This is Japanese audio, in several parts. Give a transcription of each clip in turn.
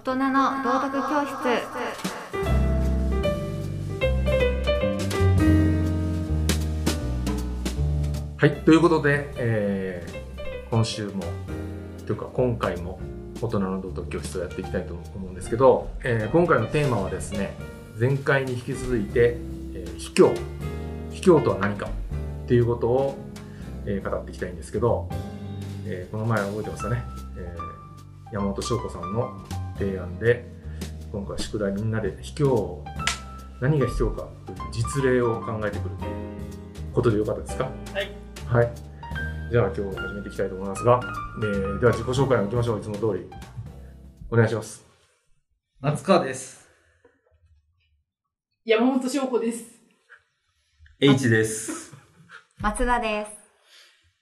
大人の道徳教室。はい、ということで、えー今週も、というか今回も大人の道徳教室をやっていきたいと思うんですけど、えー今回のテーマはですね、前回に引き続いて、えー卑怯。卑怯とは何か。っていうことを、えー語っていきたいんですけど、えーこの前覚えてますかね、えー山本翔子さんの提案で、今回宿題みんなで卑怯を、何が卑怯かという実例を考えてくるということでよかったですか？はい。はい。じゃあ今日始めていきたいと思いますが、えーでは自己紹介をいきましょう。いつも通り。お願いします。松川です。山本翔子です。H です。松田です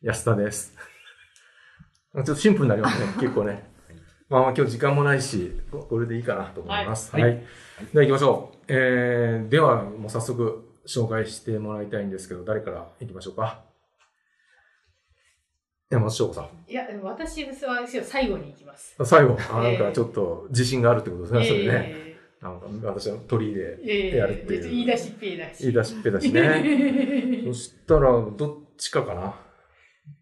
安田です。ちょっとシンプルになりますね。結構ね。まあまあ今日時間もないし、ここれでいいかなと思います。は。はいいでは行きましょう。えー、ではもう早速紹介してもらいたいんですけど、誰から行きましょうか？山本翔子さん。いや、私は最後に行きます。最後、あなんかちょっと自信があるってことですね、それね。えなんか私の鳥居でやるっていう言い出しっぺだし。言い出しっぺだしね。そしたら、どっちかかな？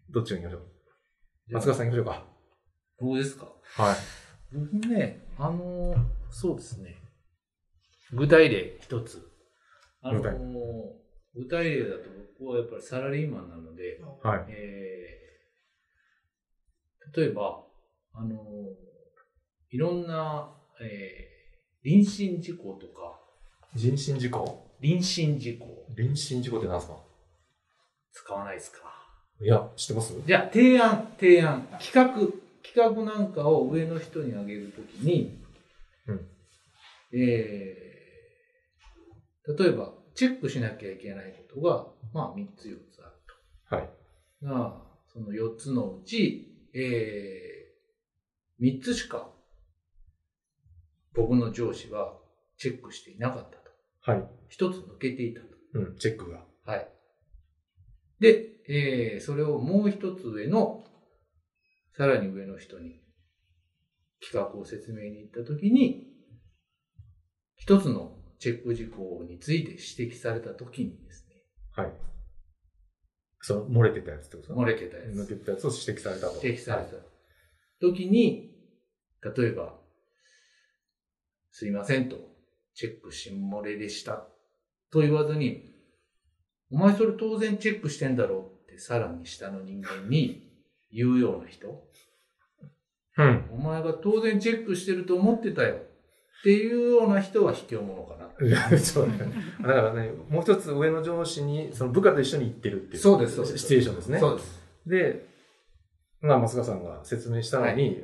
どっちが行きましょう？松川さん行きましょうか。どうですか？はい。僕ね、あのーそうですね。具体例一つ。あのー具体。具体例だと僕はやっぱりサラリーマンなので、はい。えー例えば、あのーいろんな、えー臨身事故とか、人身事故臨身事故臨身事故って何ですか？使わないですか？いや、知ってます？じゃあ、提案、提案、企画、企画なんかを上の人にあげるときに、うんえー例えば、チェックしなきゃいけないことが、まあ、3つ4つあるはい。と。が、その4つのうち、え3つしか、僕の上司はチェックしていなかったと。はい。1つ抜けていたと。うん、チェックが。はい。で、えーそれをもう一つ上の、さらに上の人に企画を説明に行ったときに、一つのチェック事項について指摘されたときにですね、はい。その、漏れてたやつってこと？ですか漏れてたやつ、抜けてたやつを指摘されたと。指摘されたときに、例えば、すいませんと、チェックし漏れでしたと言わずに、お前それ当然チェックしてんだろうってさらに下の人間に言うような人、うん。お前が当然チェックしてると思ってたよっていうような人は卑怯者かな。そうね。だからね、もう一つ上の上司に、その部下と一緒に行ってるっていう。そうですそうですシチュエーションですね。そうです。で、まあ、松川さんが説明したのに、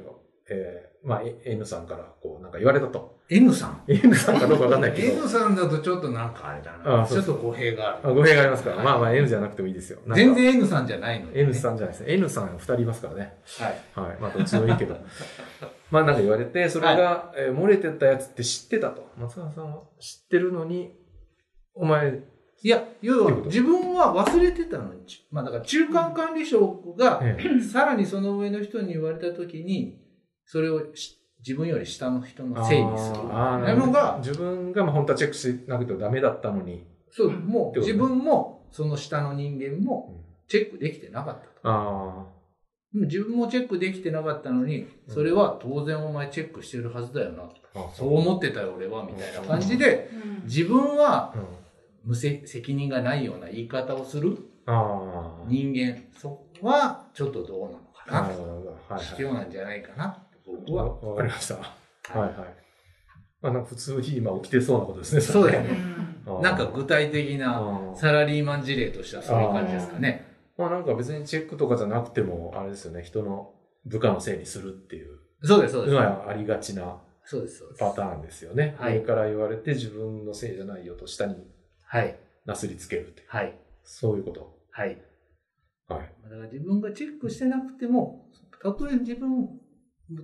えーまあ、え N さんから、こう、なんか言われたと。N さん？N さんかどうかわかんないけど。N さんだとちょっとなんかあれだあな。そうそうちょっと語弊がある。あ語弊がありますから、はいまあまあ N じゃなくてもいいですよ。全然 N さんじゃないのにね N さんじゃないですね。N さん二人いますからね。はい。はい。まあどっちでもいいけど。まあなんか言われて、それが、えー漏れてたやつって知ってたと。松川さんは知ってるのに、お前、いや、要は自分は忘れてたのに、まあだから中間管理職が、えさらにその上の人に言われたときに、それをし自分より下の人のせいにする。なのが、自分がまあ本当はチェックしなくてはダメだったのに。そう、もう自分も、その下の人間もチェックできてなかったと。あでも自分もチェックできてなかったのに、それは当然お前チェックしてるはずだよな。ーあ。そう思ってたよ俺は、みたいな感じで、自分はうん。無責責任がないような言い方をするああ。人間、そこはちょっとどうなのかななる。ほど。はい卑はい。怯なんじゃないかなは。わかりました。はいはい。まあなんか普通に今起きてそうなことですね。そうだよね。なんか具体的なサラリーマン事例としてはそういう感じですかね。まあなんか別にチェックとかじゃなくても、あれですよね、人の部下のせいにするっていうそうです、そうです。ありがちなそうです、そうです。パターンですよね。はい上から言われて自分のせいじゃないよと下にはい、なすりつけるって。はい、そういうこと。はい。はい。だから自分がチェックしてなくても、たとえ自分、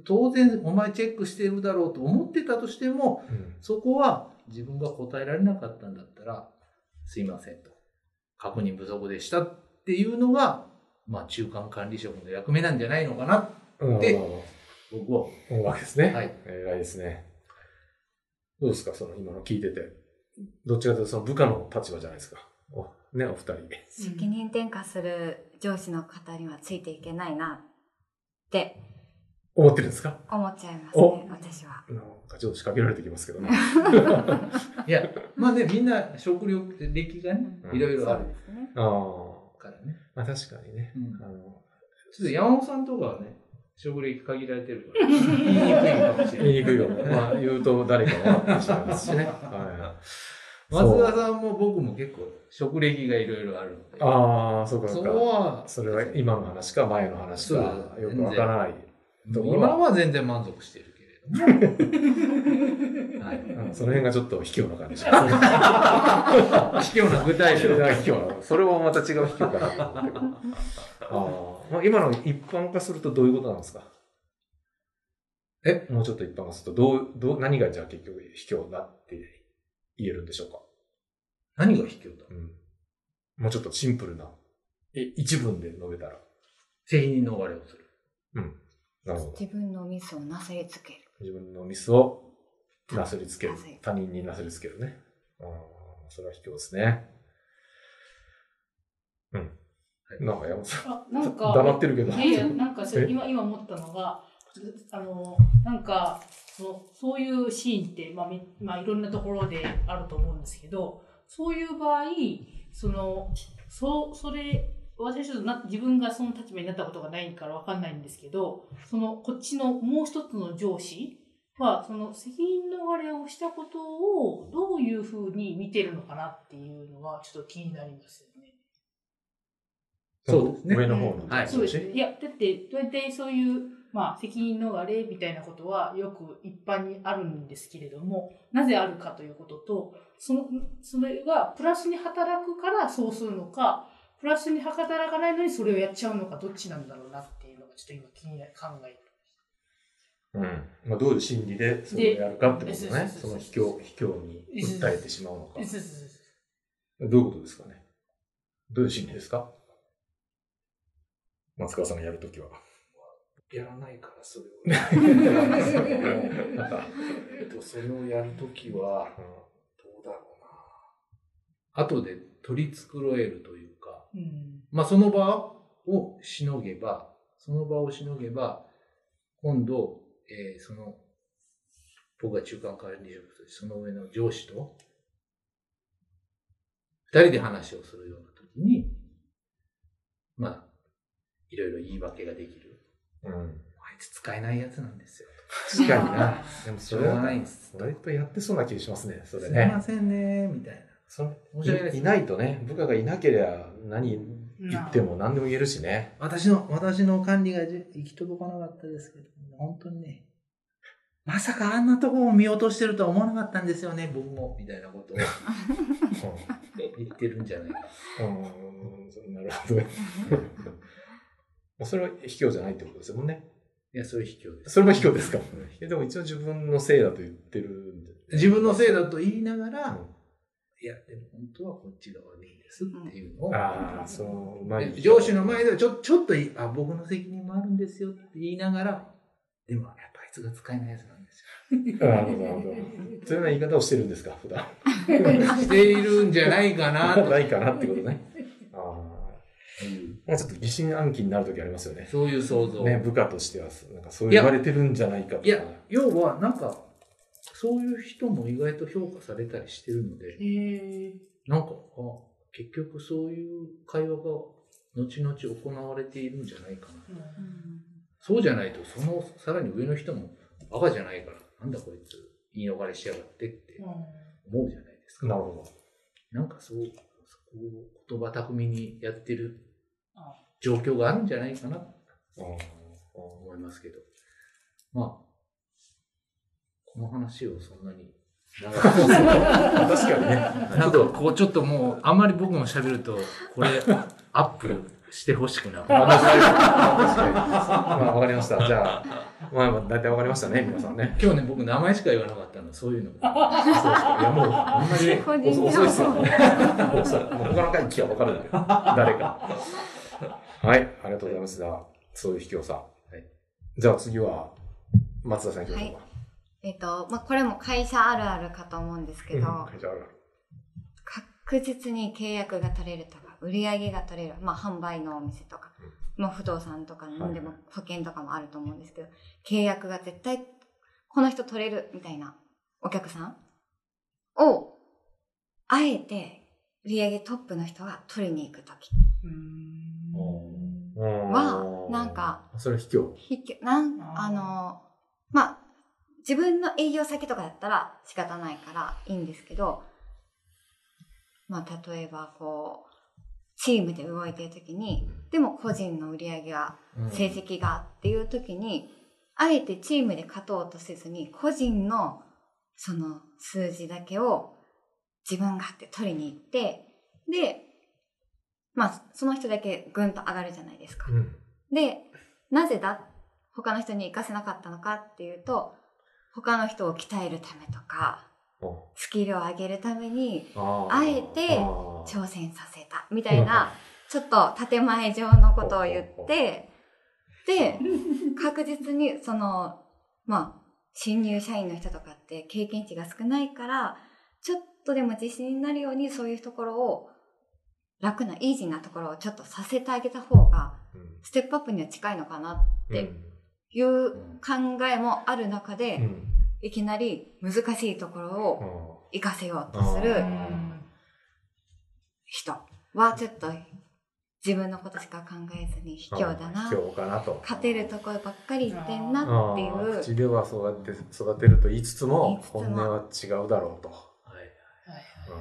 当然お前チェックしてるだろうと思ってたとしても、うん。そこは自分が答えられなかったんだったら、すいませんと。確認不足でしたっていうのが、まあ中間管理職の役目なんじゃないのかな。うんで僕は。思うわけですね。はい。偉いですね。どうですか？その今の聞いてて。どっちかというとその部下の立場じゃないですか。おね、お二人。責任転嫁する上司の方にはついていけないなって思ってるんですか？思っちゃいますおね、私は。なんかちょっと仕掛けられてきますけどね。いや、まあね、みんな食料歴がね、うんいろいろある。ああ。からね。まあ確かにね。ちょっと山本さんとかはね、食歴限られてるから、言いにくいかもしれない。言いにくいよね。まあ言うと誰か分かってしまいますしね。はい。松田さんも僕も結構食歴がいろいろあるので、ああ、そうかそそうか。は、それは今の話か前の話かよくわからない。ところは今は全然満足してるけれども。はい。うんその辺がちょっと卑怯な感じしますね。卑怯な具体卑例怯な。それもまた違う卑怯かなと思ってる。ああ。まあ今の一般化するとどういうことなんですか？えもうちょっと一般化すると、どう、どう、何がじゃあ結局卑怯だって言えるんでしょうか？何が卑怯だ？うん。もうちょっとシンプルな、え一文で述べたら。責任逃れをする。なるほど。自分のミスをなすりつける。自分のミスをなすりつける。他人になすりつけるね。ああ、それは卑怯ですね。うん。なんか山本さん、あ、なんか、黙ってるけど。いやいや、なんか今、今思ったのが、あの、なんか、そのそういうシーンって、まあ、みまあ、いろんなところであると思うんですけど、そういう場合、その、そう、それ、私ちょっとな自分がその立場になったことがないからわかんないんですけど、その、こっちのもう一つの上司は、その責任逃れをしたことをどういうふうに見てるのかなっていうのはちょっと気になりますよね。そうですね上の方の。はいそうですね。いや、だって、大体そういう、まあ、責任逃れみたいなことはよく一般にあるんですけれども、なぜあるかということと、その、それがプラスに働くからそうするのか、プラスに働かないのにそれをやっちゃうのか、どっちなんだろうなっていうのがちょっと今気にな考えてうん。まあ、どういう心理でそれをやるかってことね。でその卑怯、卑怯に訴えてしまうのか。ます。そうそうそうどういうことですかね。どういう心理ですか？松川さんがやるときは。やらないから、それを。えっと、それをやるときは、どうだろうな。後で取り繕えるというか、うん。まあその場をしのげば、その場をしのげば、今度、えーその、僕が中間管理職として、その上の上司と、二人で話をするような時に、まあ、いろいろ言い訳ができる。うん。あいつ使えないやつなんですよ。確かにな。でもそれはないんです。割とやってそうな気がしますね。それすいまね。せんね、みたいな。それ申し訳ないですいいないとね、部下がいなければ何言っても何でも言えるしね。私の、私の管理がじ行き届かなかったですけど、本当にね、まさかあんなとこを見落としてるとは思わなかったんですよね、僕も、みたいなことを言ってるんじゃないか。うん。なるほどね。それは卑怯じゃないってことですもんね。いや、それ卑怯です。それも卑怯ですか。いやでも一応自分のせいだと言ってるんで。自分のせいだと言いながら、うんいや、でも本当はこっちが悪いんですっていうのを、ああ、そう、うまいで。上司の前ではちょちょっとあ、僕の責任もあるんですよって言いながら、でもやっぱあいつが使えないやつなんです なるほど、なるほど。そういうような言い方をしてるんですか、普段。よ。しているんじゃないかなと。ないかなってことね。ああ。なんかちょっと疑心暗鬼になるときありますよね。そういう想像。ね、部下としては、なんかそう言われてるんじゃないかとか。いや、要はなんか、そういう人も意外と評価されたりしてるので、へえ。なんか、あ結局そういう会話が後々行われているんじゃないかな。うんそうじゃないと、そのさらに上の人も、バカじゃないから、なんだこいつ、言い逃れしやがってって思うじゃないですか。なるほなんかそう、そこを言葉巧みにやってるあ状況があるんじゃないかなとど。思いますけど。まあ、この話をそんなに長く確かにね。なんかこうちょっともう、あんまり僕も喋ると、これ、アップしてほしくなくまあ、確かに。まあ、わかりました。じゃあ、まあ、まあ大体わかりましたね、皆さんね。今日ね、僕名前しか言わなかったの、そういうのが。そうですか。いや、もう、あんまり遅いですよね。遅い。もう他の回聞きゃわかるんで。誰か。はい、ありがとうございます。じゃあ、そういう卑怯さ。いじゃあ次は、松田さん行きましょうか。えっ、と、まあ、これも会社あるあるかと思うんですけど、うん会社あるある。確実に契約が取れるとか、売り上げが取れる、まあ、販売のお店とか、まあ、不動産とか何でも保険とかもあると思うんですけど、契約が絶対、この人取れるみたいなお客さんを、あえて売り上げトップの人が取りに行くときうん。は、なんか、それは卑怯。ひきなんあのまあ自分の営業先とかだったら仕方ないからいいんですけどまあ例えばこうチームで動いてる時にでも個人の売り上げがうん。成績がっていう時に、あえてチームで勝とうとせずに個人のその数字だけを自分がって取りに行ってでまあその人だけぐんと上がるじゃないですか。うん。で、なぜだ？他の人に活かせなかったのかっていうと、他の人を鍛えるためとか、お。スキルを上げるためにあえて挑戦させたみたいな、ちょっと建前上のことを言って、で、確実にその、まあ、新入社員の人とかって経験値が少ないから、ちょっとでも自信になるようにそういうところを楽な、イージーなところをちょっとさせてあげた方が、うん。ステップアップには近いのかなっていう考えもある中で、うんいきなり難しいところうをん活かせようとするうん人はちょっと自分のことしか考えずに卑怯だな卑。怯かなと。勝てるところばっかり言ってんなっていう。口ではそうやって育てると言いつつも言いつつも本音は違うだろうと。はいはいう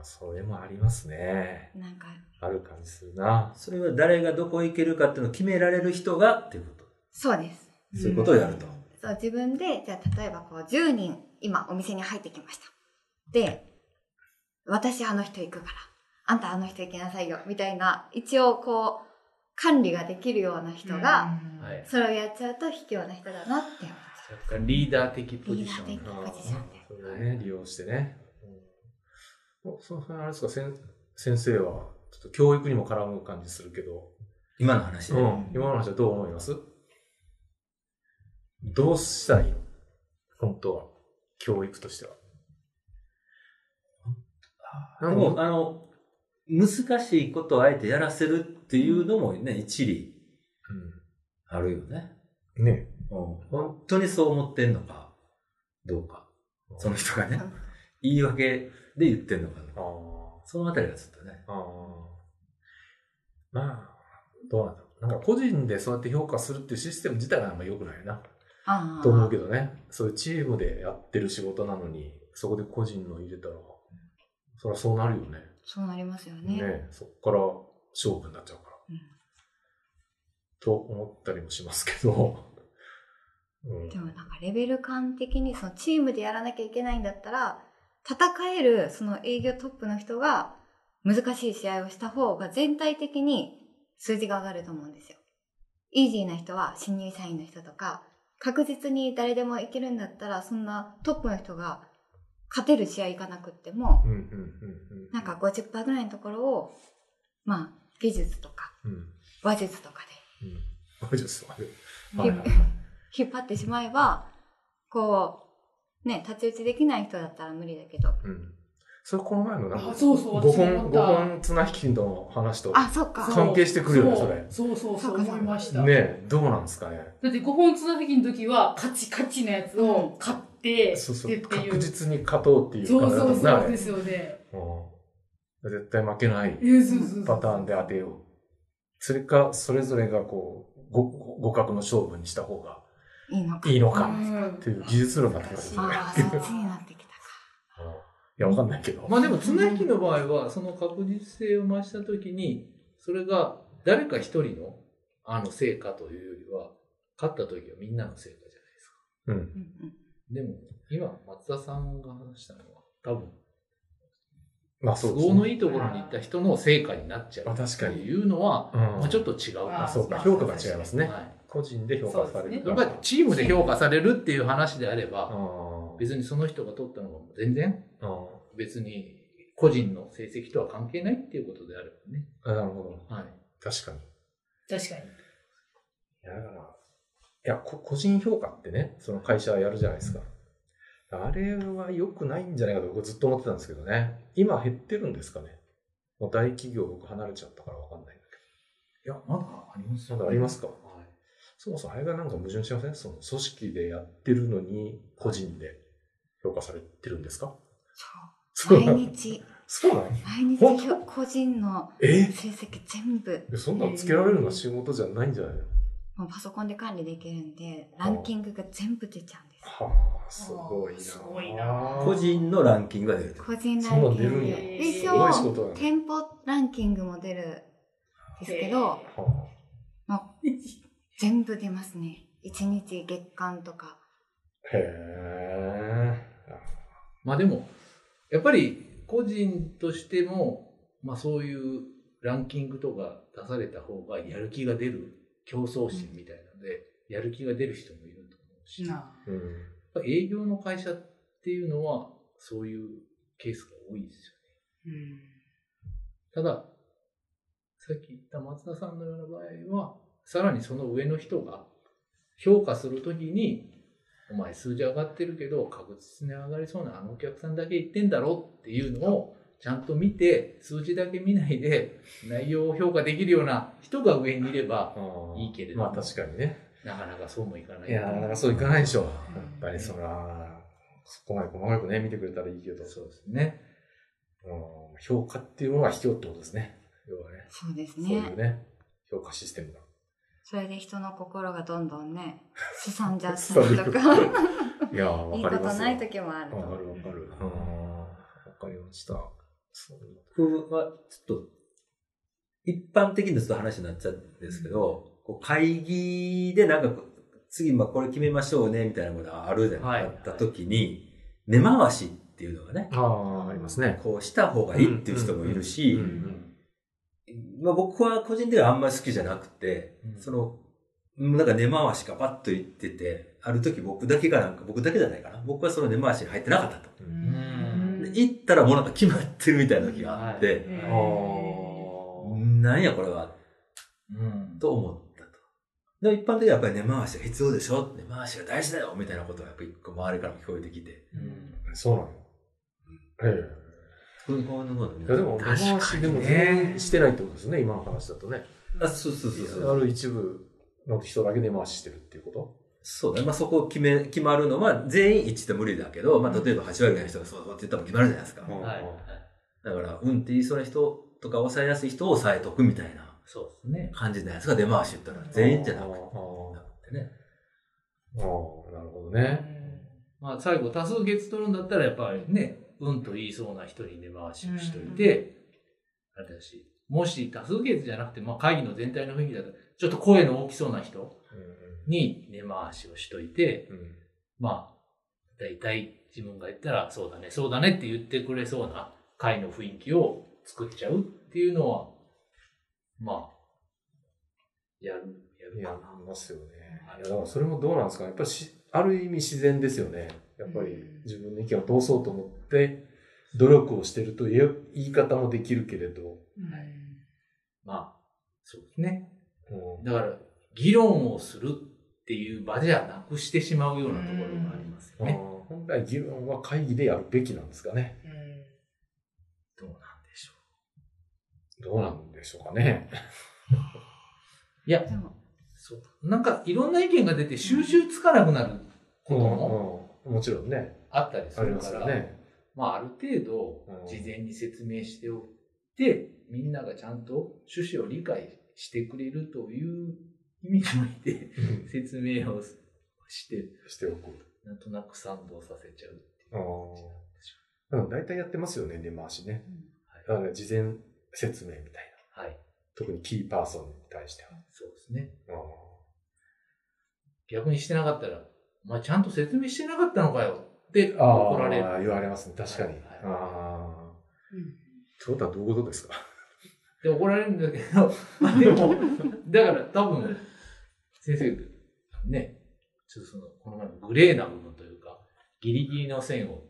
あそれもありますね。なんか、ある感じするな。それは誰がどこ行けるかっていうのを決められる人がっていうこそうです。と。そういうことをやると。そう、自分で、じゃあ例えばこう10人今お店に入ってきました。で、私あの人行くから、あんたあの人行きなさいよ、みたいな、一応こう、管理ができるような人が、はい。それをやっちゃうと卑怯な人だなって思います。若干リーダー的ポジションリーダー的ポジションでそれでね、利用してね。うん、おその辺あれですか、先先生は、ちょっと教育にも絡む感じするけど、今の話で。うん、今の話はどう思います？どうしたらいいの？本当は。教育としては。でも、あの、難しいことをあえてやらせるっていうのもね、一理あるよね。うん、ねうん本当にそう思ってんのか、どうか。その人がね、言い訳で言ってんのか。そのあたりがずっとね。ああ。まあ、どうなんだろう。なんか個人でそうやって評価するっていうシステム自体があんま良くないな。と思うけどね。そういうチームでやってる仕事なのに、そこで個人の入れたら、そりゃそうなるよね。そうなりますよね。ねそっから勝負になっちゃうから。うんと思ったりもしますけど。うんでもなんかレベル感的にそのチームでやらなきゃいけないんだったら、戦えるその営業トップの人が難しい試合をした方が全体的に数字が上がると思うんですよ。イージーな人は新入社員の人とか、確実に誰でもいけるんだったら、そんなトップの人が勝てる試合いかなくっても。なんか50%ぐらいのところを、まあ、技術とか。話術とかですわね。で、はいはいはい引っ張ってしまえば、こう、ね、太刀打ちできない人だったら無理だけど。うん。それこの前のなんか、あそうそう5私も本、思った5本綱引きの話とあ、そっか。そう関係してくるよね、それ。そうそうそうそうか思いました。ねえ、どうなんですかね。だって5本綱引きの時はカチカチのやつを買って、そうそう、確実に勝とうっていうそう感じだそうもんねあれそうですよね。うん。絶対負けないえーそうそうそうパターンで当てよう。それか、それぞれがこう、ご互角の勝負にした方がいいのか。いいのかうんっていう技術論になってくるんですね。や、わかんないけど。まあでも綱引きの場合はその確実性を増した時にそれが誰か一人のあの成果というよりは勝った時はみんなの成果じゃないですか。うん。うんうん。でも今松田さんが話したのは多分まあそうです都合のね。いいところに行った人の成果になっちゃうまあ確かにっていうのは、うんまあ、ちょっと違うああ、そうか。まあ評価が違いますね。はい個人で評価されるやっぱりチームで評価されるっていう話であれば、うん別にその人が取ったのが全然うん別に個人の成績とは関係ないっていうことであればね。あなるほど。はい。確かに。確かに。いや、だから、や、こ個人評価ってね、その会社やるじゃないですか。あれは良くないんじゃないかと僕ずっと思ってたんですけどね。今減ってるんですかね。もう大企業僕離れちゃったからわかんないんだけいや、まだありますど。まだありますか？はい。そもそもあれがなんか矛盾しません？その組織でやってるのに個人で評価されてるんですか？そう。毎日、そうなの？毎日個人のえ？成績全部、えそんなのつけられるのは仕事じゃないんじゃないの？もうパソコンで管理できるんで、ランキングが全部出ちゃうんです。はあ、すごいな。すごいな個人のランキングが出る。個人ランキング。ん出るんやで。店舗ランキングも出るんですけど、はまあ、全部出ますね。1日月間とか。あ、へえ。まあでも、やっぱり個人としても、まあそういうランキングとか出された方がやる気が出る競争心みたいなので、やる気が出る人もいると思うし、うん。ぱ営業の会社っていうのはそういうケースが多いですよね。うん。ただ、さっき言った松田さんのような場合は、さらにその上の人が評価するときに、お前数字上がってるけど、確実に上がりそうなあのお客さんだけ言ってんだろっていうのをちゃんと見て、数字だけ見ないで内容を評価できるような人が上にいれば、いいけれどもまあ確かにね。なかなかそうもいかない。いや、なかなかそういかないでしょ。やっうんぱりそら、そこまで細かくね、見てくれたらいいけど。そうですね。うん評価っていうのが卑怯ってことですね。要はね。そうですそういうね。ね、評価システムが。それで人の心がどんどんね、すさんじゃったりとか、いやー、わいいかりますよ。ことない時もあるとわか。るわかる。うん。わかりました。そう僕はちょっと、一般的にちょっと話になっちゃうんですけど、こう会議でなんか次まあこれ決めましょうねみたいなことがあるじゃない、はいあった時に、根回しっていうのがね、ああ、ありますね。こうした方がいいっていう人もいるし、うんうんまあ僕は個人的にはあんまり好きじゃなくて、うん。その、うんなんか根回しがパッと言ってて、ある時僕だけがなんか、僕だけじゃないかな。僕はその根回しに入ってなかったと。ううん。んで行ったらもうなんか決まってるみたいな時があって、なんやこれは、うん。と思ったと。でも一般的にはやっぱり根回しが必要でしょ。根回しが大事だよみたいなことがやっぱり一個周りからも聞こえてきて。うん。そうなの？えこういうこういやでも、確かにねでも全員してないってことですね、今の話だとね。あそうそうそうそう。ある一部の人だけ根回ししてるっていうこと？そうね。まあそこを決め、決まるのは全員一致で無理だけど、まあ例えば8割ぐらいの人がそうそうって言ったら決まるじゃないですか。うんはい。だから、うんって言いそうな人とか抑えやすい人を抑えとくみたいなそうですね。感じのやつが出回し言ったら全員じゃなくてね。あー、なるほどね。まあ最後多数決取るんだったらやっぱりね、うんと言いそうな人に根回しをしといて、あれだし、もし多数決じゃなくて、まあ会議の全体の雰囲気だと、ちょっと声の大きそうな人に根回しをしといて、うん。うんまあ、大体自分が言ったら、そうだね、そうだねって言ってくれそうな会の雰囲気を作っちゃうっていうのは、まあ、やる、やるかありますよね。はいいや、だからそれもどうなんですかやっぱりし、ある意味自然ですよね。やっぱり自分の意見を通そうと思って、努力をしてると言え言い方もできるけれど、な。まあ、そうですね。うんだから、議論をするっていう場じゃなくしてしまうようなところがありますよね。本来議論は会議でやるべきなんですかね。どうなんでしょどうなんでしょうかね。う。いや、でも、そう。なんか、いろんな意見が出て収集つかなくなることもうんうんもちろんね。あったりするから、ますよね。まあ、ある程度うん、事前に説明しておいて、みんながちゃんと趣旨を理解してくれるという意味において、うん説明をして、しておく。なんとなく賛同させちゃうっていうあ感じーなんでしょうん大体やってますよね、根回しね。はいだから事前説明みたいな。う。はい。特にキーパーソンに対しては。そうですね。あ逆にしてなかったら、お前ちゃんと説明してなかったのかよってー怒られる。あー、言われますね。確かに。はいはいああ。ってことはどういうことですか？で怒られるんだけど、ま あでも、だから多分、先生、ね、ちょっとその、この前のグレーな部分というか、ギリギリの線を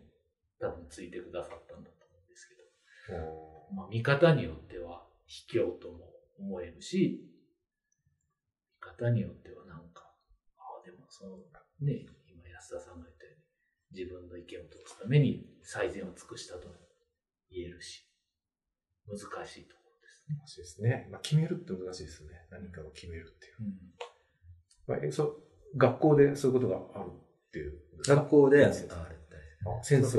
多分ついてくださったんだと思うんですけど、まあ見方によっては卑怯とも思えるし、見方によってはなんか、ああ、でそのね、今安田さんが言ったように、自分の意見を通すために最善を尽くしたとも言えるし、難しいところですね。難しいですね。まあ、決めるって難しいですよね。何かを決めるっていう。まあ、えそう学校でそういうことがあるっていう学校で、あれ先生あ先生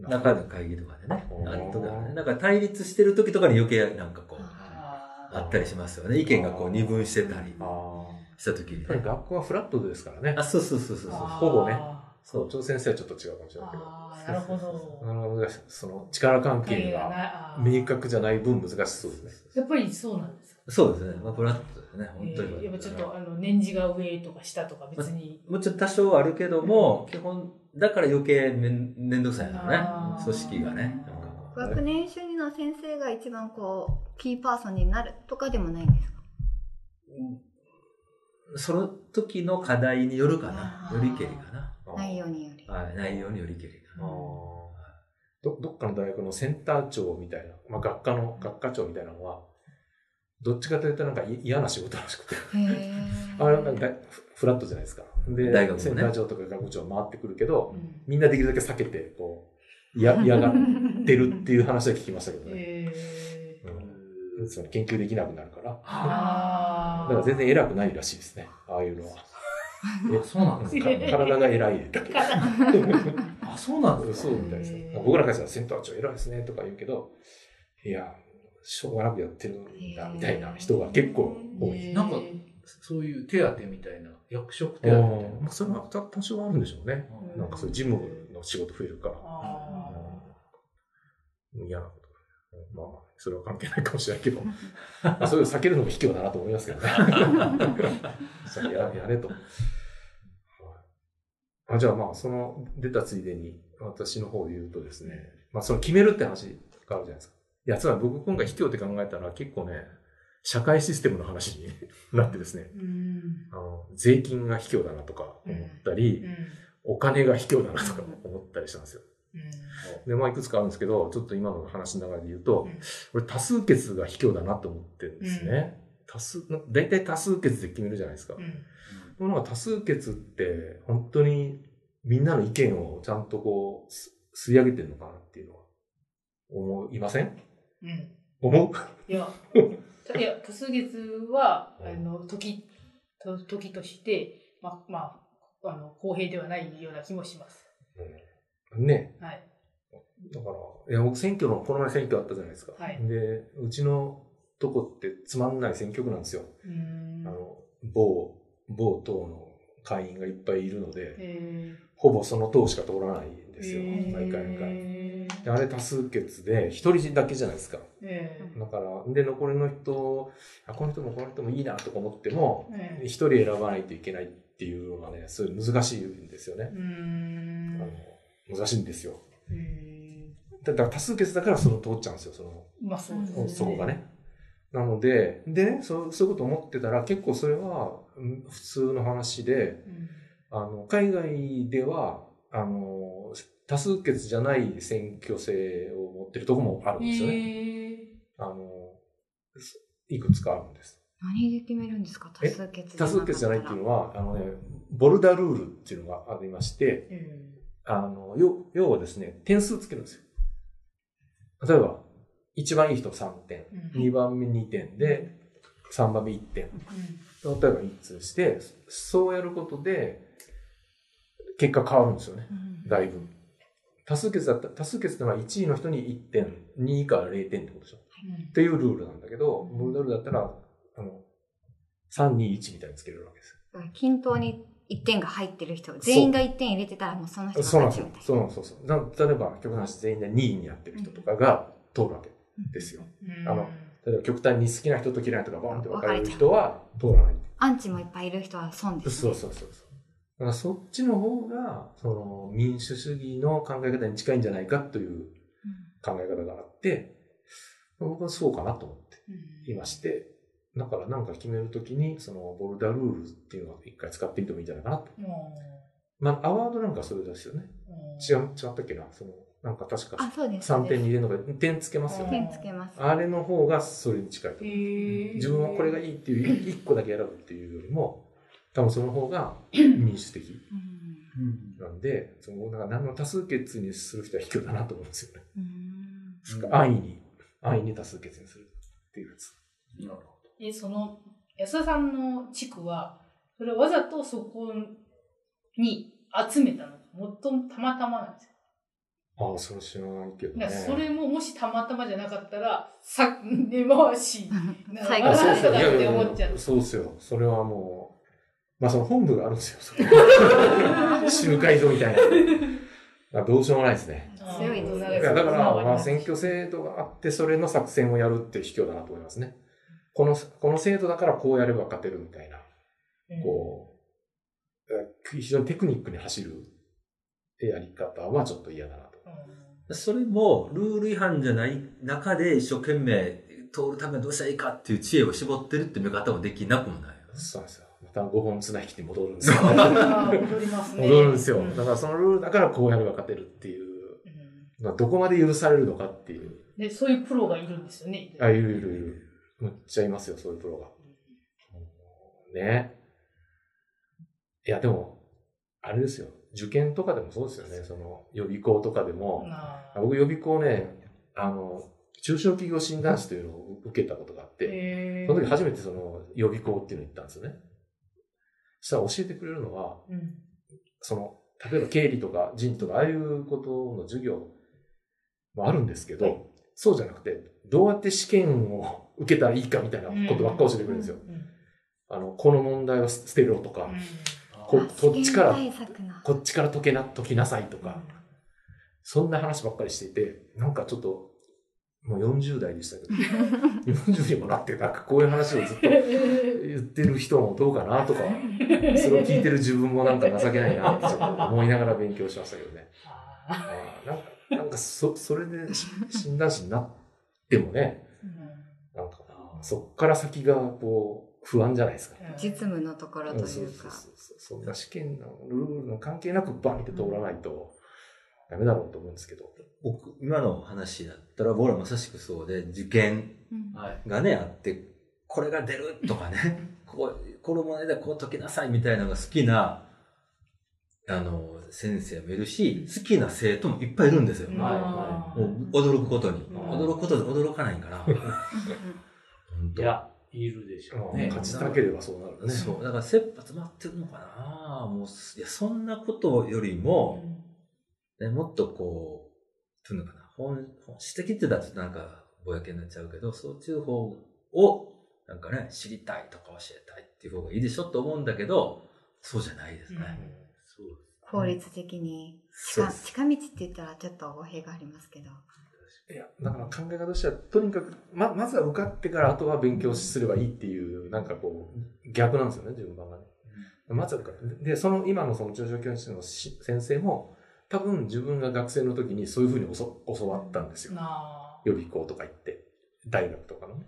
の中の会議とかでねお、ーあるとかね、なんか対立してる時とかに余計なんかこう、ああったりしますよね。意見がこう二分してたりああ。した時にやっぱりね。学校はフラットですからねあ、。そうそうそうそうそう。ほぼねあそう、調先生はちょっと違うかもしれないけど。なるほど。なかなか難しい。その力関係がが明確じゃない分難しそうですね。やっぱりそうなんですか？そうですね。まあ、フラットですね。本当に。えーやっぱちょっとあの年次が上とか下とか別に。もちろん多少あるけども、基本、だから余計めんめんどくさいのね組織がね。なんかこう学年主任の先生が一番こうキーパーソンになるとかでもないんですか？うんその時の課題によるかな。よりけりかな。内容により。はい、内容によりけりかな。どどっかの大学のセンター長みたいな、まあ、学科の学科長みたいなのはどっちかというとなんかい嫌な仕事らしくて。あれなんかフフラットじゃないですか。で、大学もね。センター長とか学部長回ってくるけどうん。みんなできるだけ避けてこう嫌嫌がってるっていう話は聞きましたけどね、えーうん、つまり研究できなくなるから。だあから全然偉くないらしいですね。ああいうのは。え、そうなんですか。か体が偉い。だけ あ、そうなんですか。そうみたいです僕らからしたらセンター長偉いですねとか言うけどいやしょうがなくやってるんだみたいな人が結構多い。なんかそういう手当みたいな、役職手当みたいな。まあ、それは多多少あるんでしょうね。うん。なんかそういう事務の仕事増えるから。あうん。嫌なこと。まあ、それは関係ないかもしれないけど、まあ、そういう避けるのも卑怯だなと思いますけどね。ややれと。はいあじゃあまあ、その出たついでに、私の方で言うとですね、まあその決めるって話があるじゃないですか。いや、つまり僕今回卑怯って考えたら結構ね、社会システムの話に なってですね、あの税金が卑怯だなとか思ったり、うんお金が卑怯だなとか思ったりしたんですよ。うん。で、まあいくつかあるんですけど、ちょっと今の話の流れで言うとうん、俺多数決が卑怯だなと思ってるんですね。多数、大体多数決で決めるじゃないですか。うん。でもなんか多数決って本当にみんなの意見をちゃんとこうす吸い上げてるのかなっていうのは思いません？うん。思う？いや、た いや、多数決は、あの、時、と時として、ま、まあ、あの、公平ではないような気もします。ね。はい。だから、いや、僕選挙の、この前選挙あったじゃないですか。はいで、うちのとこってつまんない選挙区なんですよ。うーんあの、某、某党の会員がいっぱいいるので、えほぼその党しか通らないんーですよ。えー毎回毎回。であれ多数決で、一人だけじゃないですか。えだから、で、残りの人、あ、この人もこの人もいいなとか思っても、ーえー一人選ばないといけないっていうのがね、すごい難しいんですよね難しいんですよ。えだだから多数決だからその通っちゃうんですよ、その、ーまあそうですね。そこがね。なので、でね、そうそういうこと思ってたら、結構それはうん普通の話で、うん。あの、海外では、あの、多数決じゃない選挙制を持ってるとこもあるんですよね。えあの、いくつかあるんです。何で決めるんですか？多え数決多数決じゃないっていうのはは、あのね、ボルダルールっていうのがありまして、ーえあの、要要はですね、点数つけるんですよ。例えば、一番いい人3点、ーうん2番目2点で、3番目1点。うん例えば1通して、そうやることで、結果変わるんですよね。だいぶ。多数決だった多数決ってのは1位の人に1点、2位から0点ってことでしょ。うんっていうルールなんだけど、うんボルだったら、あの、3、2、1みたいにつけれるわけですよ。均等に1点が入ってる人全員が1点入れてたらもうその人が勝ちみたい。そうなんそうそう。な例えば、極端な話全員で2位にやってる人とかが通るわけですよ。うんあの例えば極端に好きな人と嫌いな人がボンって分かれる人は通らない。アンチもいっぱいいる人は損です、そうそうそうそう。だからそっちの方が、その民主主義の考え方に近いんじゃないかという考え方があって、僕はそうかなと思ってうんいまして、だからなんか決めるときに、そのボルダルールっていうのを一回使ってみてもいいんじゃないかなと。まあ、アワードなんかそれですよね。違う、違ったっけなその、なんか確かあそうです3点に入れるのが点つけますよね。点つけますあれの方がそれに近いと思う。自分はこれがいいっていう 一個だけ選ぶっていうよりも、多分その方が民主的うんなんで、その、なんか何の多数決にする人は卑怯だなと思うんですよね。うん安易に、安易に多数決にするっていうやつ。なるほえ、その、安田さんの地区は、それわざとそこに集めたの？もっともたまたまなんですよ。ああ、それ知らないけどね。それももしたまたまじゃなかったら、さ、根回し。最後あそうそう。いだって思っちゃう そうですよ。それはもう、まあその本部があるんですよ。それ集会所みたいな。まあどうしようもないですね。強いだから、まあ選挙制度があって、それの作戦をやるって卑怯だなと思いますね。この、この制度だからこうやれば勝てるみたいな、こう、え非常にテクニックに走るやり方はちょっと嫌だなと。それも、ルール違反じゃない中で一生懸命通るためにはどうしたらいいかっていう知恵を絞ってるって見方もできなくもない。そうなんですよ。また5本綱引きに戻るんですよ。戻りますね。戻るんですよ。うんだからそのルールだからこうやれば勝てるっていう、どこまで許されるのかっていう。で、そういうプロがいるんですよね。あ、いるいるいる。むっちゃいますよ、そういうプロが。ね。いや、でも、あれですよ。受験とかでもそうですよね。その、予備校とかでも。僕予備校ね、あの、中小企業診断士というのを受けたことがあって、その時初めてその予備校っていうのに行ったんですよね。そしたら教えてくれるのは、うんその、例えば経理とか人事とか、ああいうことの授業もあるんですけど、そうじゃなくて、どうやって試験を受けたらいいかみたいなことばっか教えてくれるんですよ。うんあの、この問題を捨てろとか、うん。こっちからこっちから解けな、解きなさいとか、そんな話ばっかりしていて、なんかちょっと、もう40代でしたけど、40にもなって、なんかこういう話をずっと言ってる人もどうかなとか、それを聞いてる自分もなんか情けないなってちょっと思いながら勉強しましたけどね。あなんか、なんかそ、それでし診断士になってもね、ーうんなんか、そっから先がこう、不安じゃないですか。実務のところというそうそうか。そうそうそんな試験のルールの関係なくバンって通らないとダメだろうと思うんですけど。僕、今の話だったら、僕らまさしくそうで、受験。がね、あって、これが出るとかね、こう、この問題でこう解きなさいみたいなのが好きな、あの、先生もいるし、好きな生徒もいっぱいいるんですよ。うんはいあーもう驚くことに。ん驚くことで驚かないから。本当いや、いるでしょうね。勝ちたければそうなるね。そう。だから、切羽詰まってるのかなもう、いや、そんなことよりも、ね、もっとこう、というのかな、本本質的って言ったらちょっとなんか、ぼやけになっちゃうけど、そういう方を、なんかね、知りたいとか教えたいっていう方がいいでしょと思うんだけど、そうじゃないですね。そう効率的に近近道って言ったらちょっと語弊がありますけど。いや、だから考え方としては、とにかく、ま、まずは受かってから、あとは勉強すればいいっていう、なんかこう、逆なんですよね、順番がね。まずは受かって。で、その、今のその中小教室のし先生も、多分自分が学生の時にそういうふうに教教わったんですよ。な予備校とか行って、大学とかのね。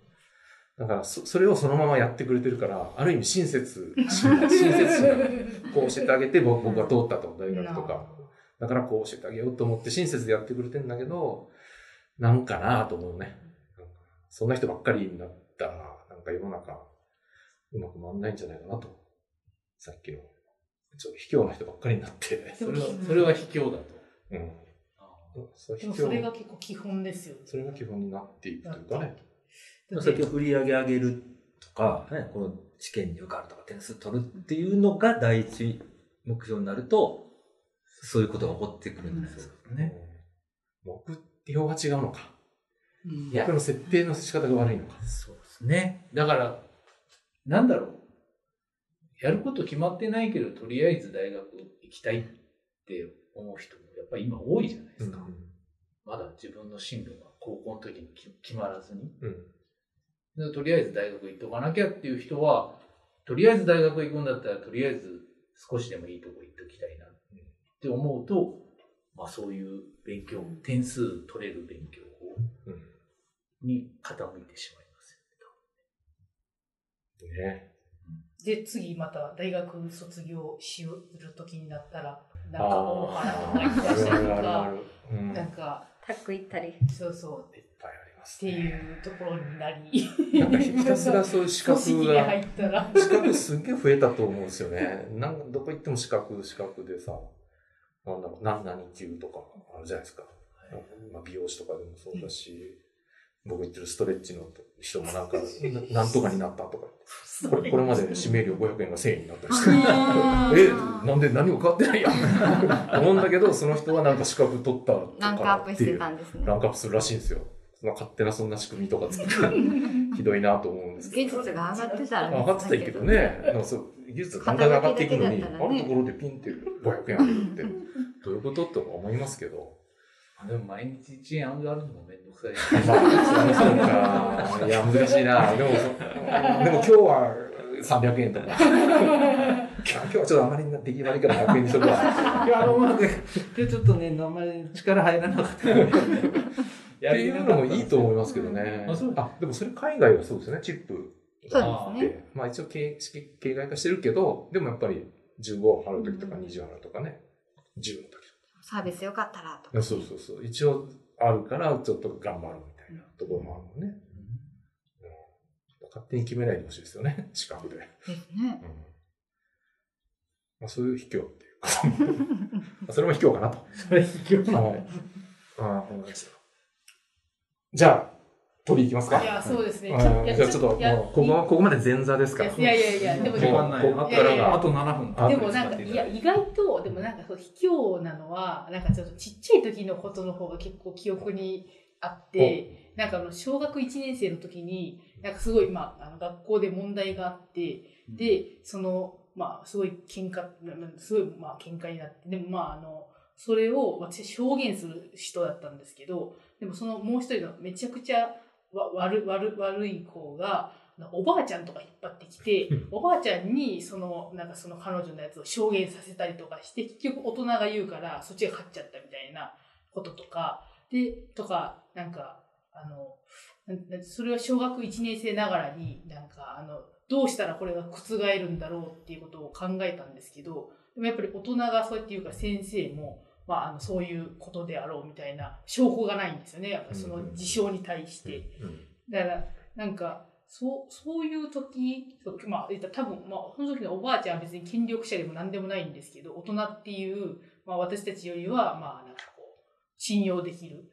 だからそ、それをそのままやってくれてるから、ある意味親切心、親切心がこう教えてあげて、僕僕が通ったと、大学とか。だからこう教えてあげようと思って親切でやってくれてんだけど、なんかなと思うね。そんな人ばっかりになったら、なんか世の中、うまく回んないんじゃないかなと。さっきの、ちょっと卑怯な人ばっかりになって。それは、それは卑怯だと。うん。でもそれ怯が結構基本ですよね。それが基本になっていくというかね。だってさっきの売り上げ上げるとか、ね、この試験に受かるとか点数取るっていうのが第一目標になると、そういうことが起こってくるんじゃないですか。ね。目標が違うのか。い僕の設定の仕方が悪いのか。そうですね。だから、なんだろう。やること決まってないけど、とりあえず大学行きたいって思う人もやっぱり今多いじゃないですか。まだ自分の進路が高校の時にき決まらずに。うん。でとりあえず大学行っとかなきゃっていう人は、とりあえず大学行くんだったら、とりあえず少しでもいいとこ行っときたいなって思うと、まあそういう勉強、点数取れる勉強法うん。に傾いてしまいますね。で、次また大学卒業しる時になったら、なんあか大ああるあるあか、る。うん。いっなんか、タック行ったり。そうそう。っていうところになり。なんかひたすらそう いう資格が入ったら。資格すっげえ増えたと思うんですよね。なんどこ行っても資格、資格でさ、なんだろう、何々級とかあるじゃないですか。まあ、美容師とかでもそうだし、僕言ってるストレッチの人もなんか、ななんとかになったとかこれこれまで指名料500円が1000円になったりして、え、なんで何も変わってないやん思うんだけど、その人はなんか資格取ったとランクアップしてたんですね。ランクアップするらしいんですよ。その勝手なそんな仕組みとか作ってひどいなと思うんですけど。技術が上がってたら上がってたらいいけどね。なんかそう技術が簡単に上がっていくのに、ねあるところでピンって500円あげるって、どういうことって思いますけど。でも毎日1円上がるのもめんどくさい。まあ、そうか。いや、難しいな。でも、そでも今日は300円とか。今日今日はちょっとあまり出来悪いから100円にしとくわ。いや、あの、まあ、でちょっとね、あんまり力入らなかった。っっていうのもいいと思いますけどね。あそうあ、でもそれ海外はそうですよね、チップ。そうですね。まあ一応形式形骸化してるけど、でもやっぱり15を払うときとか20払うとかね、10のときサービスよかったらととか。そうそうそう。一応あるからちょっと頑張るみたいなところもあるのね。うん勝手に決めないでほしいですよね、資格で。うんですね。まあ、そういう卑怯っていうか。まあそれも卑怯かなと。それ卑怯はい。ああ、わかりました。じゃあ、取り行きますか。いや、そうですね。じゃあちょっと、ここは、ここまで前座ですから。いやいやいや、でも時間ない。あと7分。あでもなんか、いや、意外と、でもなんか卑怯なのは、なんかちょっとちっちゃい時のことの方が結構記憶にあって、なんかあの、小学1年生の時に、なんかすごい、まあ、あの学校で問題があって、で、その、まあ、すごい喧嘩、なすごい、まあ、喧嘩になって、でもまあ、あの、それを私証言する人だったんですけど、でもそのもう一人のめちゃくちゃわ悪悪悪い子が、おばあちゃんとか引っ張ってきて、おばあちゃんにそのなんかその彼女のやつを証言させたりとかして結局大人が言うからそっちが勝っちゃったみたいなこととか。でとかなんかあのそれは小学1年生ながらになんかあのどうしたらこれが覆るんだろうっていうことを考えたんですけどでもやっぱり大人がそうやって言うから先生も、まあ、あのそういうことであろうみたいな証拠がないんですよね。やっぱその事象に対して。うんだから、なんか、そう、そういう時、まあ、多分、まあ、その時のおばあちゃんは別に権力者でも何でもないんですけど、大人っていう、まあ、私たちよりは、まあ、なんかこう、信用できる、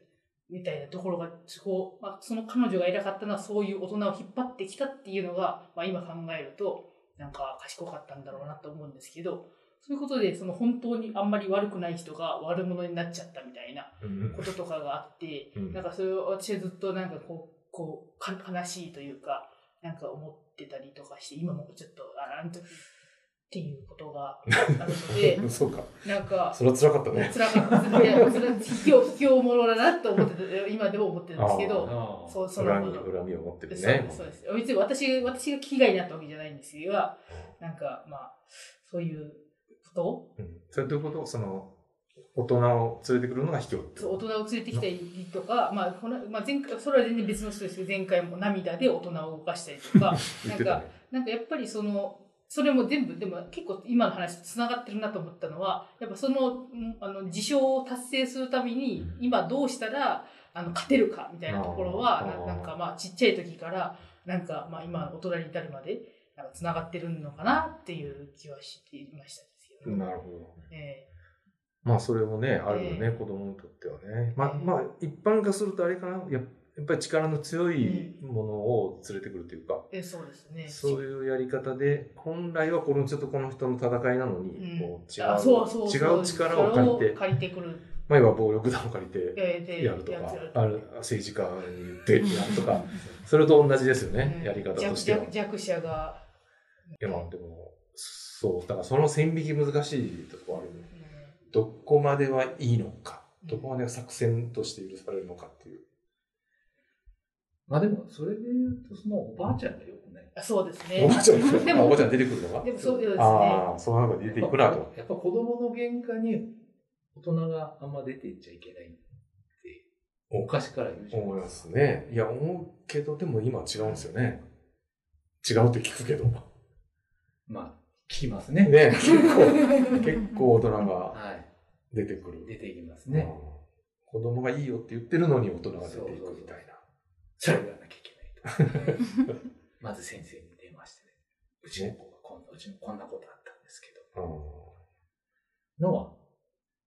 みたいなところが、こう、まあ、その彼女が偉かったのは、そういう大人を引っ張ってきたっていうのが、まあ、今考えると、なんか賢かったんだろうなと思うんですけど、そういうことで、その本当にあんまり悪くない人が悪者になっちゃったみたいなうんこととかがあって、うんなんかそれを私はずっとなんかこう、こう、か悲しいというか、なんか思ってたりとかして、今もちょっと、あ、あの時っていうことがあるので、そうか。なんか、それは辛かったね。辛かった。いや、それは卑怯、卑怯者だなと思ってて、今でも思ってるんですけど、あそう、その恨み。恨みを持ってるねそうです、。そうです。別に私が、私が危害になったわけじゃないんですが、なんか、まあ、そういうことうん。それどういうこと？その、大人を連れてくるのが卑怯そう大人を連れてきたりとか、まあこのまあ、前回それは全然別の人ですけど前回も涙で大人を動かしたりとか。なんか。なんかやっぱりそのそれも全部でも結構今の話とつながってるなと思ったのはやっぱそのうんあの事象を達成するために今どうしたらあの勝てるかみたいなところはなんかまあちっちゃい時からなんかまあ今大人に至るまでなんかつながってるのかなっていう気はしていましたですけど、なるほど。えまあそれもね、あるよね、え子供にとってはね。まあ、ええ。まあ一般化するとあれかな、ややっぱり力の強いものを連れてくるというか、ええそうですね。そういうやり方で、本来はこのちょっとこの人の戦いなのに、うん。こう違うそううそう。違う力を借りて、借りてくる。暴力団を借りてやるとかある政治家に言ってやるとか、それと同じですよね、うん。やり方としては。弱弱者が、いやまあでも、そう、だからその線引き難しいとこあるね。うんどこまではいいのか、うんどこまでが作戦として許されるのかっていう。まあでも、それで言うと、そのおばあちゃんがよくない？あそうですおねばあちゃん、でもあおばあちゃん出てくるのがでもそうですねああ、その中で出ていくなと。やっぱ子供の喧嘩に大人があんま出ていっちゃいけないって、昔から言うじゃない思いますね。いや、思うけど、でも今は違うんですよね。違うって聞くけど。まあ、聞きますね。ね、結構、結構大人がはい。出てくる。出てきますね。うん子供がいいよって言ってるのに大人が出ていくみたいな。それをやらなきゃいけないと。まず先生に電話してね、うちの子がこんな、うちのこんなことあったんですけど、のは、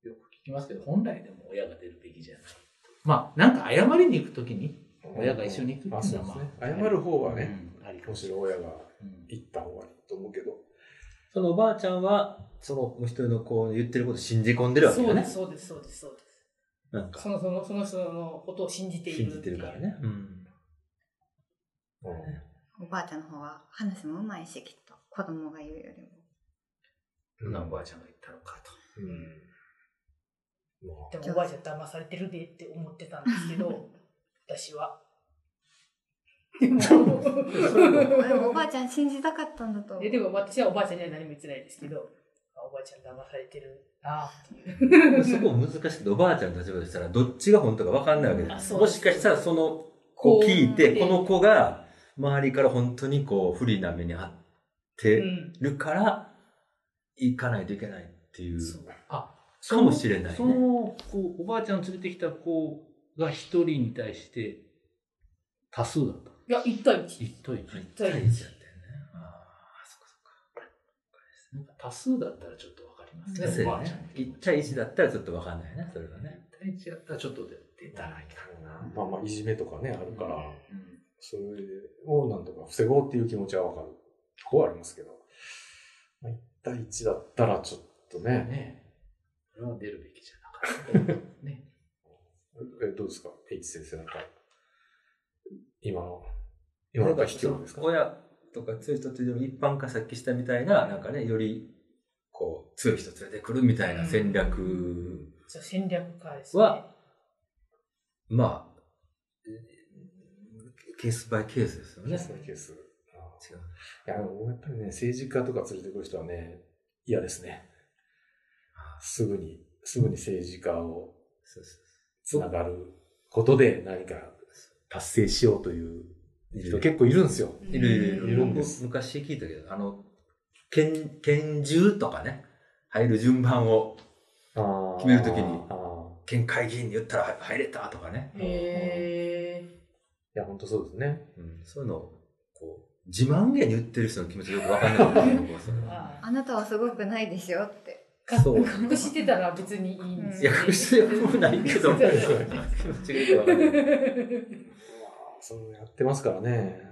よく聞きますけど、本来でも親が出るべきじゃない。まあ、なんか謝りに行くときに、親が一緒に行くっていうのはまあ謝る方はね、うんありかむし。ろ親がうん行った方がいいと思うけど。そのおばあちゃんは、そのもう一人の子の言ってることを信じ込んでるわけそうでだね。すそうですそうですそうですなんかそ、のそのその人のことを信じている信じてるからね。うん。おばあちゃんの方が話もうまいし、きっと。子供が言うよりも。どんなおばあちゃんが言ったのかと。うん。まあでもおばあちゃん騙されてるでって思ってたんですけど 私はでもでもおばあちゃん信じたかったんだと。思う。えでも私はおばあちゃんには何も言ってないですけどあおばあちゃん騙されてる。なっていうそこ難しくて、おばあちゃんの立場でしたら、どっちが本当か分かんないわけです。あそうです。もしかしたらその子を聞いて、こうこの子が周りから本当にこう不利な目に遭ってうんるから、行かないといけないっていう、そう。あ、かもしれないね。その子、おばあちゃん連れてきた子が一人に対して多数だった。いや1対1一対一。一対一だったよね。ああ、そっかそっか。なんか多数だったらちょっとわかりますね。そうやおばあちゃんね。1対1だったらちょっと分かんないね、それはね。一対一やったらちょっと出たらいかんな。まあまあ、いじめとかね、あるから、うんそれをなんとか防ごうっていう気持ちはわかるとこはありますけど、まあ、1対1だったらちょっとね、ねえ。これは出るべきじゃなかった。ね。えどうですか ?H 先生なんか、今の、今のが卑怯ですか？親とか強い人っていうより一般化さっきしたみたいな、なんかね、よりこう強い人連れてくるみたいな戦略そう戦略家ですねは、まあ、ケースバイケースですよね。そういうケース。あ違う。ーいや、やっぱりね、政治家とか連れてくる人はね、嫌ですね。すぐに、すぐに政治家をそうそつながることで何か達成しようという人結構いるんですよ。いるいるいる。僕いるんです昔聞いたけど、あの、拳、拳銃とかね、入る順番を、決めるときに県会議員に言ったら入れたとかね。へいや、本当そうですね。うん、そういうのを、こう、自慢げに言ってる人の気持ちよくわかんない。ああなたはすごくないでしょって。そう。隠してたら別にいいんですいや、隠してもないけど、気持ちがよくわかんない。まあ、それやってますからね。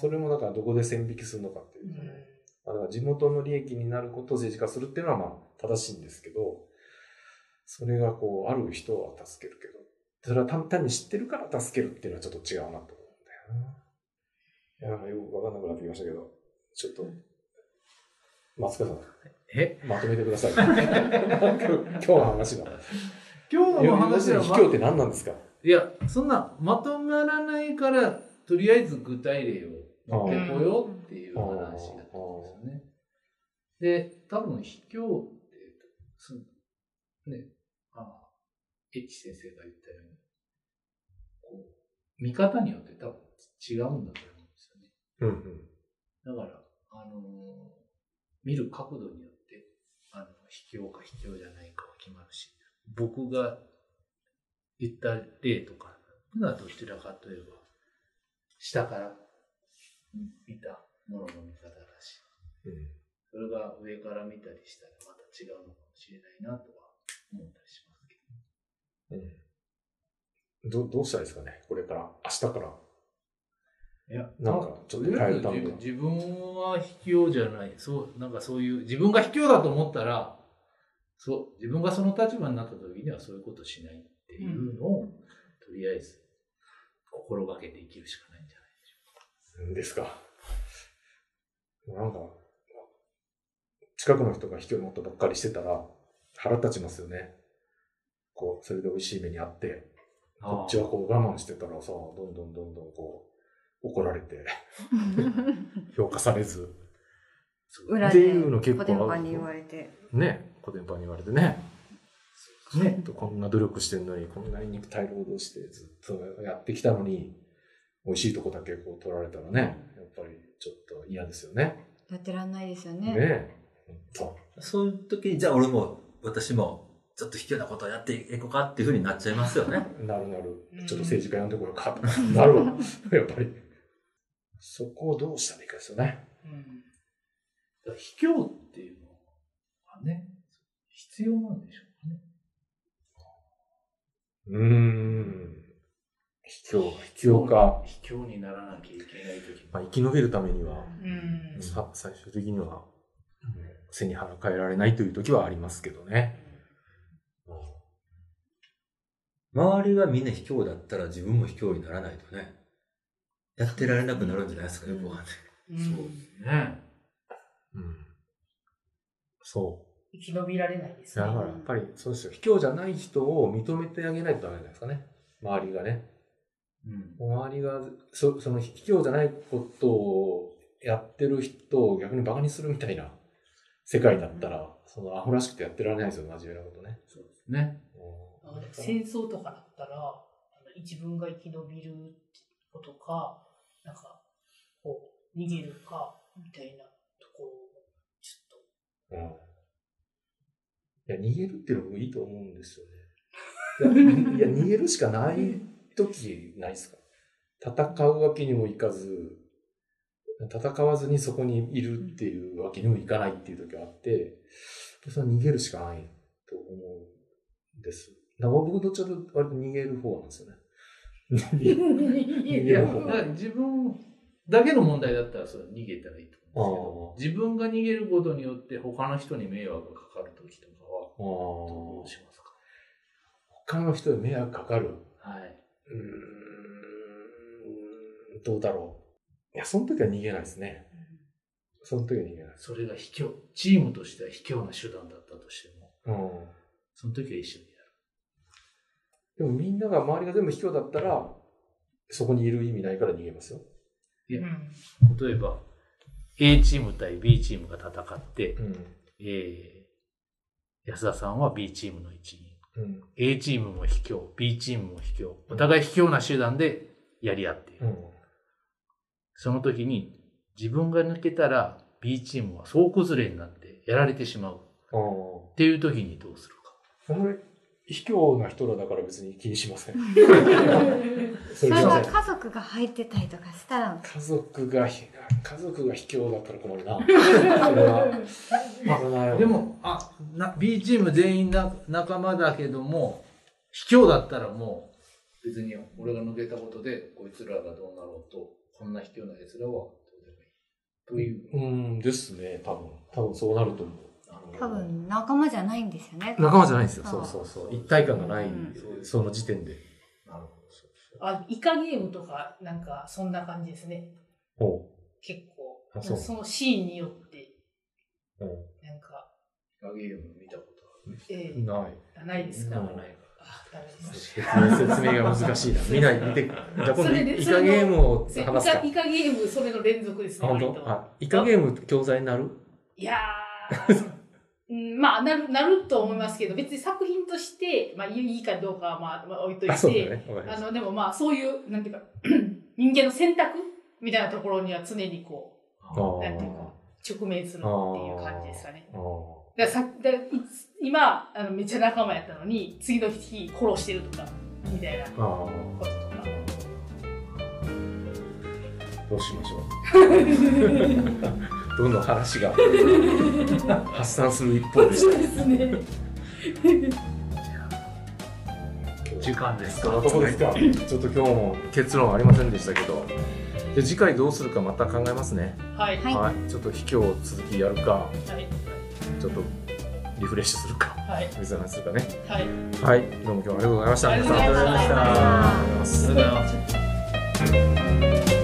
それもだからどこで線引きするのかっていうとね。だから地元の利益になることを政治化するっていうのはまあ正しいんですけど、それがこう、ある人は助けるけど、それは単単に知ってるから助けるっていうのはちょっと違うなと思うんだよな。いや、よくわかんなくなってきましたけど、ちょっと、松川さん、え？まとめてください。今日今日の話が。今日の話は、卑怯って何なんですか？いや、そんなまとまらないから、とりあえず具体例を持ってこようっていう話だったんですよね。で、多分、卑怯って、そのね、ああ、エッチ先生が言ったように、こう、見方によって多分違うんだと思うんですよね。うんうん。だから、あのー見る角度によって、あの、卑怯か卑怯じゃないかは決まるし、僕が言った例とか、がどちらかといえば、下から見たものの見方だし、うんそれが上から見たりしたらまた違うのかもしれないなとは思ったりしますけうんどどうしたらいいですかね？これから、明日から。ど。いや、なんかちょっと変えるためには自分自分は卑怯じゃない。そう、なんかそういう、自分が卑怯だと思ったら、そう、自分がその立場になった時にはそういうことしないっていうのを、とりあえず心がけて生きるしかないんじゃないでしょうんですか。なんか、近くの人が卑怯なことばっかりしてたら腹立ちますよね。こう、それで美味しい目にあって。こっちはこう我慢してたらさ、どんどんどんどんこう、怒られて、評価されず、裏でっていうの結構コテンパンに言われて。ね、コテンパンに言われてね。ね、こんな努力してんのに、こんなに肉体労働してずっとやってきたのに、美味しいとこだけこう取られたらね、やっぱりちょっと嫌ですよね。やってらんないですよねね。え。ほんとそういう時に、じゃあ俺も、私もちょっと卑怯なことをやっていこうかっていうふうになっちゃいますよね。なるなるうん。ちょっと政治家呼んでこようかとか。なるわ。やっぱり。そこをどうしたらいいかですよね。うん卑怯っていうのはね、必要なんでしょう。うーん。卑怯、卑怯か。卑怯にならなきゃいけないときまあ、生き延びるためには、うんさ最終的には、背に腹変えられないという時はありますけどね。周りがみんな卑怯だったら自分も卑怯にならないとね、やってられなくなるんじゃないですか、よくわかんない。うんそうですね。うん。そ生き延びられないでう。すね。だからやっぱり、そうですよ。卑怯じゃない人を認めてあげないとダメじゃないですかね。周りがね。うん。周りが、そその卑怯じゃないことをやってる人を逆にバカにするみたいな世界だったら、そのアホらしくてやってられないですよ、真面目なことね。そうですね。あの戦争とかだったら、自分が生き延びることか、なんか、こう、逃げるか、みたいなところを、ちょっうん。いや、逃げるっていうのもいいと思うんですよね。いや、逃げるしかない時ないですか？戦うわけにもいかず、戦わずにそこにいるっていうわけにもいかないっていう時があって、それは逃げるしかないと思うんです。だ僕どっちかと割と逃げる方なんですよね。逃げる方自分だけの問題だったらそれ逃げたらいいと自分が逃げることによって他の人に迷惑がかかるときとかは、どうしますか？他の人に迷惑かかる？はい。うーん、どうだろう。いや、その時は逃げないですね。その時は逃げない。それが卑怯、チームとしては卑怯な手段だったとしても、うん。その時は一緒にやる。でもみんなが周りが全部卑怯だったら、そこにいる意味ないから逃げますよ。いやうん例えば、A チーム対 B チームが戦って、うん。えー、安田さんは B チームの一員。うん。A チームも卑怯、B チームも卑怯。お互い卑怯な手段でやり合っている。うん。その時に自分が抜けたら B チームは総崩れになってやられてしまう。っていう時にどうするか。卑怯な人らだから別に気にしません。そそれれすいません。が家族が入ってたりとかしたら、家族が、家族が卑怯だったら困るな。それは危ないで、も、あ、な B チーム全員な仲間だけども、卑怯だったらもう別に俺が抜けたことでこいつらがどうなろうと、こんな卑怯な奴らはどうでもいい。という。うんですね、多分。多分そうなると思う。多分仲間じゃないんですよね。仲間じゃないんですよ。そそううそうそう。一体感がない、うんその時点で。なるほあイカゲームとか、なんか、そんな感じですね。ほ結構。あそうそのシーンによって、う。ほなんか、ど。ゲーム見たことある。えう。ない。ー、ないですか、うんないあ、ダメです。説明が難しいな。見ない、見て。じゃあ今度イカゲームをイ話すかカ。イカゲーム、それの連続ですあね、割と。本当あ、イカゲーム教材になる？いやー、うん、まあなる、なると思いますけど、別に作品として、まあいいかどうかはまあ、まあ、置いといて、あしたの、でもまあ、そういう、なんていうか、人間の選択みたいなところには常にこう、なんていうか、直面するっていう感じですかね。ださだ今あの、めっちゃ仲間やったのに、次の日殺してるとか、みたいなこととか。どうしましょう。どんどん話が 発散する一方でした。ですね。時間ですか？なとこですか。ちょっと今日も結論ありませんでしたけど。で次回どうするかまた考えますね。はい。はいはい。ちょっと卑怯続きやるか、はい。ちょっとリフレッシュするか、はい。水話するかね。はい。はい。どうも今日はありがとうございました。ありがとうございました